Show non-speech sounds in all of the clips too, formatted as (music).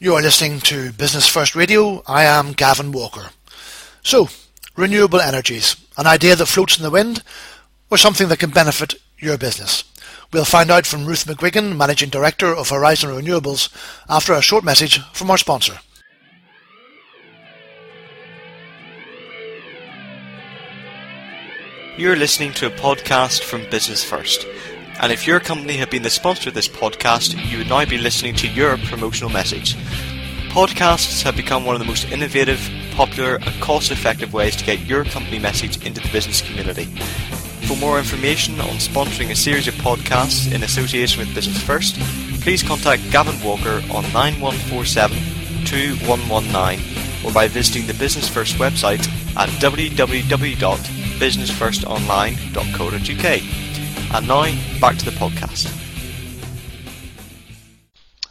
You are listening to Business First Radio. I am Gavin Walker. So, renewable energies, an idea that floats in the wind, or something that can benefit your business? We'll find out from Ruth McQuigan, Managing Director of Horizon Renewables, after a short message from our sponsor. You're listening to a podcast from Business First. And if your company had been the sponsor of this podcast, you would now be listening to your promotional message. Podcasts have become one of the most innovative, popular, and cost effective ways to get your company message into the business community. For more information on sponsoring a series of podcasts in association with Business First, please contact Gavin Walker on 9147 2119 or by visiting the Business First website at www.businessfirstonline.co.uk. And now, back to the podcast.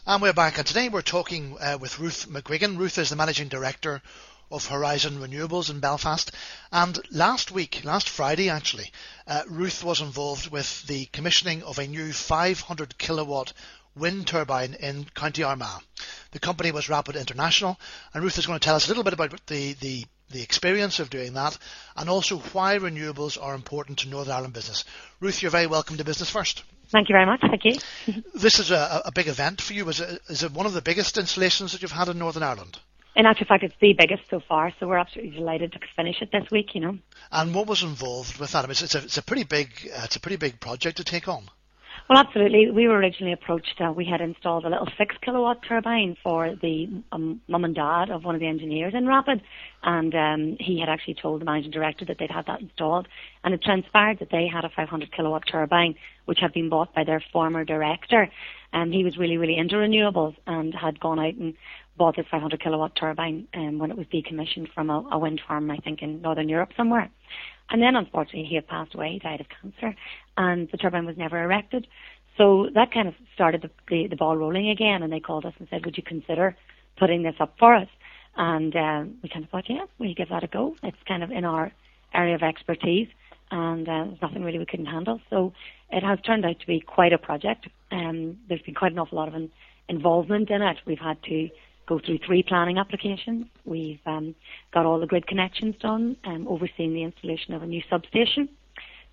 And we're back, and today we're talking uh, with Ruth McQuigan. Ruth is the Managing Director of Horizon Renewables in Belfast. And last week, last Friday actually, uh, Ruth was involved with the commissioning of a new 500 kilowatt wind turbine in County Armagh. The company was Rapid International, and Ruth is going to tell us a little bit about the, the the experience of doing that, and also why renewables are important to Northern Ireland business. Ruth, you're very welcome to Business First. Thank you very much. Thank you. (laughs) this is a, a, big event for you. Is it, is it one of the biggest installations that you've had in Northern Ireland? In actual fact, it's the biggest so far, so we're absolutely delighted to finish it this week. You know. And what was involved with that? I mean, it's, it's, a, it's a pretty big, uh, it's a pretty big project to take on. Well, absolutely. We were originally approached. Uh, we had installed a little six kilowatt turbine for the um, mum and dad of one of the engineers in Rapid, and um, he had actually told the managing director that they'd had that installed. And it transpired that they had a 500 kilowatt turbine, which had been bought by their former director. And he was really, really into renewables and had gone out and bought this 500 kilowatt turbine um, when it was decommissioned from a, a wind farm, I think, in northern Europe somewhere. And then, unfortunately, he had passed away, he died of cancer, and the turbine was never erected. So that kind of started the, the, the ball rolling again, and they called us and said, "Would you consider putting this up for us?" And um, we kind of thought, "Yeah, we give that a go. It's kind of in our area of expertise, and uh, there's nothing really we couldn't handle." So it has turned out to be quite a project. Um, there's been quite an awful lot of in, involvement in it. We've had to go through three planning applications. We've um, got all the grid connections done, um, overseeing the installation of a new substation,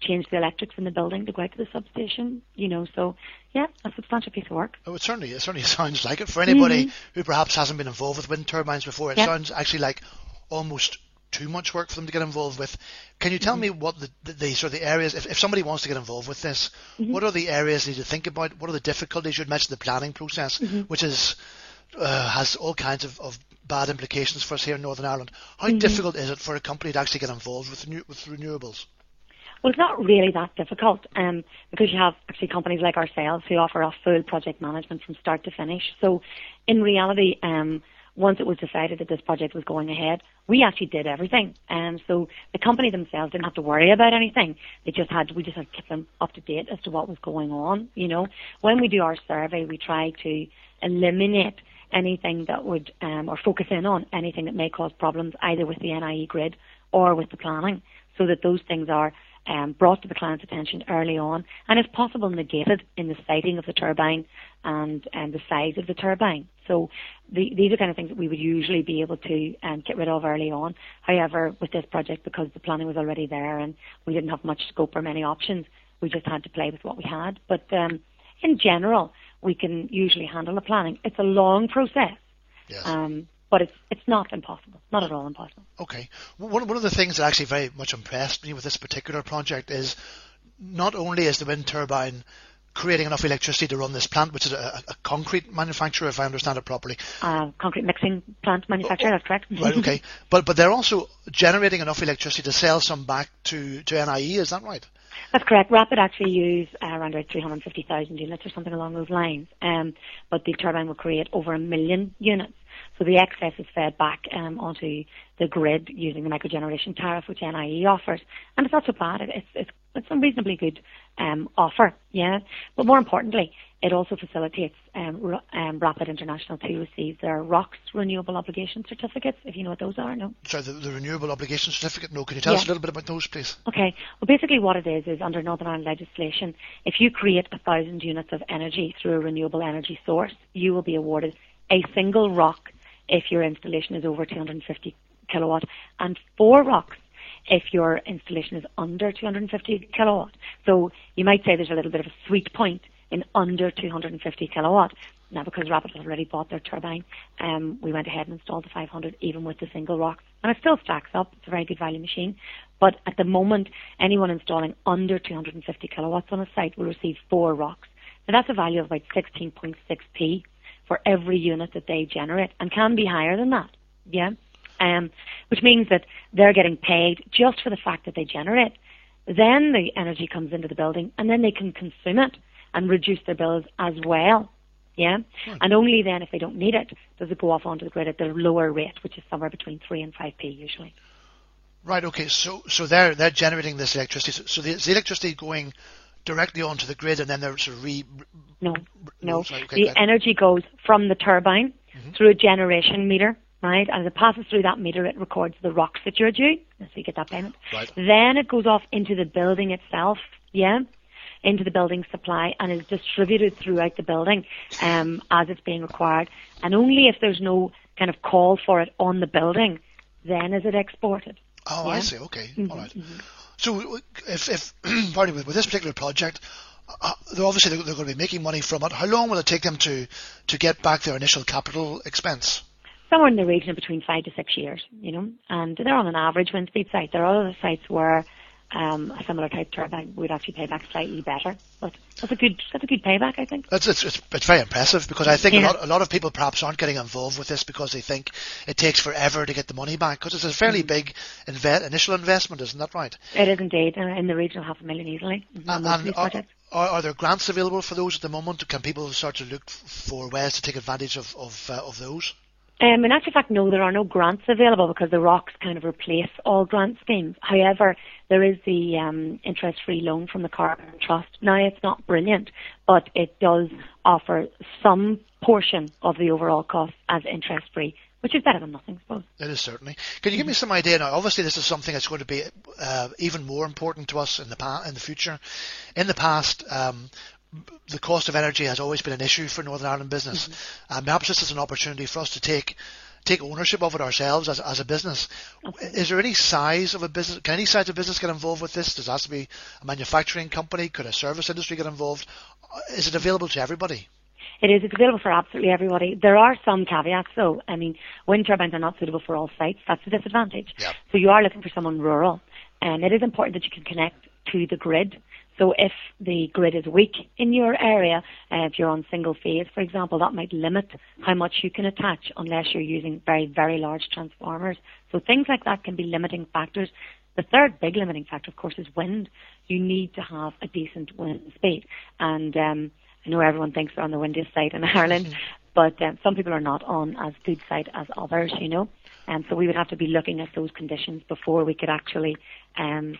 changed the electrics in the building to go out to the substation. You know, so yeah, a substantial piece of work. Oh, it certainly it certainly (laughs) sounds like it for anybody mm-hmm. who perhaps hasn't been involved with wind turbines before. It yep. sounds actually like almost too much work for them to get involved with. Can you tell mm-hmm. me what the, the, the, sort of the areas, if, if somebody wants to get involved with this, mm-hmm. what are the areas they need to think about? What are the difficulties? You'd mentioned the planning process, mm-hmm. which is uh, has all kinds of, of, bad implications for us here in Northern Ireland. How mm-hmm. difficult is it for a company to actually get involved with, with renewables? Well, it's not really that difficult um, because you have actually companies like ourselves who offer a full project management from start to finish. So, in reality, um, once it was decided that this project was going ahead, we actually did everything. And um, so the company themselves didn't have to worry about anything. They just had we just had to keep them up to date as to what was going on. You know, when we do our survey, we try to eliminate anything that would, um, or focus in on anything that may cause problems either with the NIE grid or with the planning, so that those things are um, brought to the client's attention early on, and if possible negated in the siting of the turbine and, and the size of the turbine. So the, these are kind of things that we would usually be able to um, get rid of early on. However, with this project, because the planning was already there and we didn't have much scope or many options, we just had to play with what we had. But um, in general, we can usually handle the planning. It's a long process. Yes. Um, but it's it's not impossible, not at all impossible. Okay, one one of the things that actually very much impressed me with this particular project is not only is the wind turbine creating enough electricity to run this plant, which is a, a concrete manufacturer, if I understand it properly. Uh, concrete mixing plant manufacturer, oh, that's correct. right, okay. (laughs) But but they're also generating enough electricity to sell some back to, to NIE, is that right? That's correct. Rapid actually use uh, around 350,000 units or something along those lines. Um, but the turbine will create over a million units. So the excess is fed back um, onto the grid using the microgeneration tariff, which NIE offers. And it's not so bad. It's, it's, it's a reasonably good um, offer, yeah. But more importantly, it also facilitates um, um, Rapid International to receive their ROCs renewable obligation certificates, if you know what those are, no? Sorry, the, the renewable obligation certificate, no. Can you tell us a little bit about those, please? Okay. Well, basically what it is, is under Northern Ireland legislation, if you create a thousand units of energy through a renewable energy source, you will be awarded a single ROC if your installation is over 250 kilowatt, and four ROCs if your installation is under 250 kilowatt. So you might say there's a little bit of a sweet point in under 250 kilowatt. Now, because Rapid has already bought their turbine, um, we went ahead and installed the 500 even with the single ROCs. And it still stacks up. It's a very good value machine. But at the moment, anyone installing under 250 kilowatts on a site will receive four ROCs. Now, that's a value of about 16.6p for every unit that they generate and can be higher than that. Yeah. Um, which means that they're getting paid just for the fact that they generate. Then the energy comes into the building and then they can consume it and reduce their bills as well. Yeah. Right. And only then, if they don't need it, does it go off onto the grid at the lower rate, which is somewhere between 3 and 5p usually. Right. Okay. So so they're they're generating this electricity. So the, the electricity going directly onto the grid, and then they're sort of re. No, no. Sorry, okay, the energy goes from the turbine mm-hmm. through a generation meter, right? And as it passes through that meter, it records the ROCs that you're due, so you get that payment. Right. Then it goes off into the building itself, yeah, into the building supply, and is distributed throughout the building um, as it's being required. And only if there's no kind of call for it on the building, then is it exported. Oh, yeah? I see. Okay, mm-hmm, all right. mm-hmm. So if, if (clears throat) pardon me, with this particular project, uh, they're obviously they're, they're, going to be making money from it. How long will it take them to to get back their initial capital expense? Somewhere in the region of between five to six years, you know, and they're on an average wind speed site. There are other sites where um, a similar type turbine would actually pay back slightly better. But that's a good that's a good payback, I think. It's it's, it's, it's very impressive because I think yeah. a, lot, a lot of people perhaps aren't getting involved with this because they think it takes forever to get the money back because it's a fairly mm-hmm. big inve- initial investment, isn't that right? It is indeed, in the region of half a million easily. And, and are, are, are, there grants available for those at the moment? Can people start to look for ways to take advantage of of, uh, of those? Um, in actual fact, no, there are no grants available because the ROCs kind of replace all grant schemes. However, there is the um, interest-free loan from the Carbon Trust. Now, it's not brilliant, but it does offer some portion of the overall cost as interest-free, which is better than nothing, I suppose. It is certainly. Can you give me some idea now? Obviously, this is something that's going to be uh, even more important to us in the pa- in the future. In the past, um, the cost of energy has always been an issue for Northern Ireland business. Mm-hmm. Um, perhaps this is an opportunity for us to take take ownership of it ourselves as, as a business. Is there any size of a business? Can any size of business get involved with this? Does it have to be a manufacturing company? Could a service industry get involved? Uh, is it available to everybody? It is. It's available for absolutely everybody. There are some caveats, though. I mean, wind turbines are not suitable for all sites. That's a disadvantage. Yep. So you are looking for someone rural, and it is important that you can connect to the grid. So if the grid is weak in your area, uh, if you're on single phase, for example, that might limit how much you can attach unless you're using very, very large transformers. So things like that can be limiting factors. The third big limiting factor, of course, is wind. You need to have a decent wind speed. And um, I know everyone thinks they're on the windiest site in (laughs) Ireland, mm-hmm. but um, some people are not on as good site as others, you know. And so we would have to be looking at those conditions before we could actually um,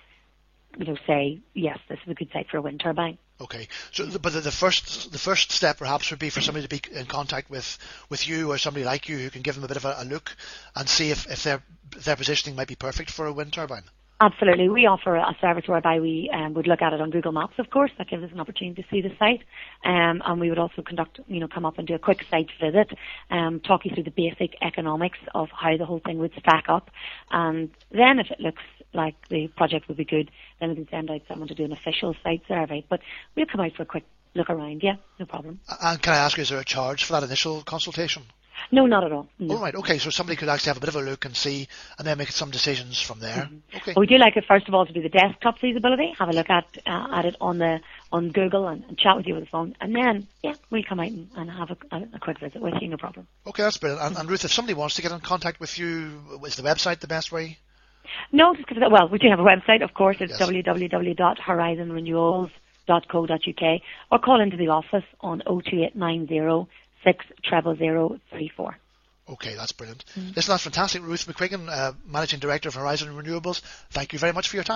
you know, say yes, this is a good site for a wind turbine. Okay, so but the, first the first step perhaps would be for somebody to be in contact with, with you or somebody like you who can give them a bit of a, a look and see if, if their their positioning might be perfect for a wind turbine. Absolutely. We offer a service whereby we um, would look at it on Google Maps, of course. That gives us an opportunity to see the site. Um, and we would also conduct, you know, come up and do a quick site visit, um, talk you through the basic economics of how the whole thing would stack up. And then if it looks like the project would be good, then we can send out someone to do an official site survey. But we'll come out for a quick look around. Yeah, no problem. And can I ask you, is there a charge for that initial consultation? No, not at all. No. All right. Okay. So somebody could actually have a bit of a look and see, and then make some decisions from there. Mm-hmm. Okay. Well, we do like it first of all to do the desktop feasibility, have a look at uh, at it on the on Google, and, and, chat with you with the phone, and then yeah, we'll come out and, and have a, a, a, quick visit with you, no problem. Okay, that's brilliant. And, and Ruth, if somebody wants to get in contact with you, is the website the best way? No, just because well, we do have a website, of course. It's yes. www.horizonrenewables.co.uk, or call into the office on 02890 six treble zero three four. Okay, that's brilliant. Mm. Listen, that's fantastic. Ruth McQuigan, uh, Managing Director of Horizon Renewables, thank you very much for your time.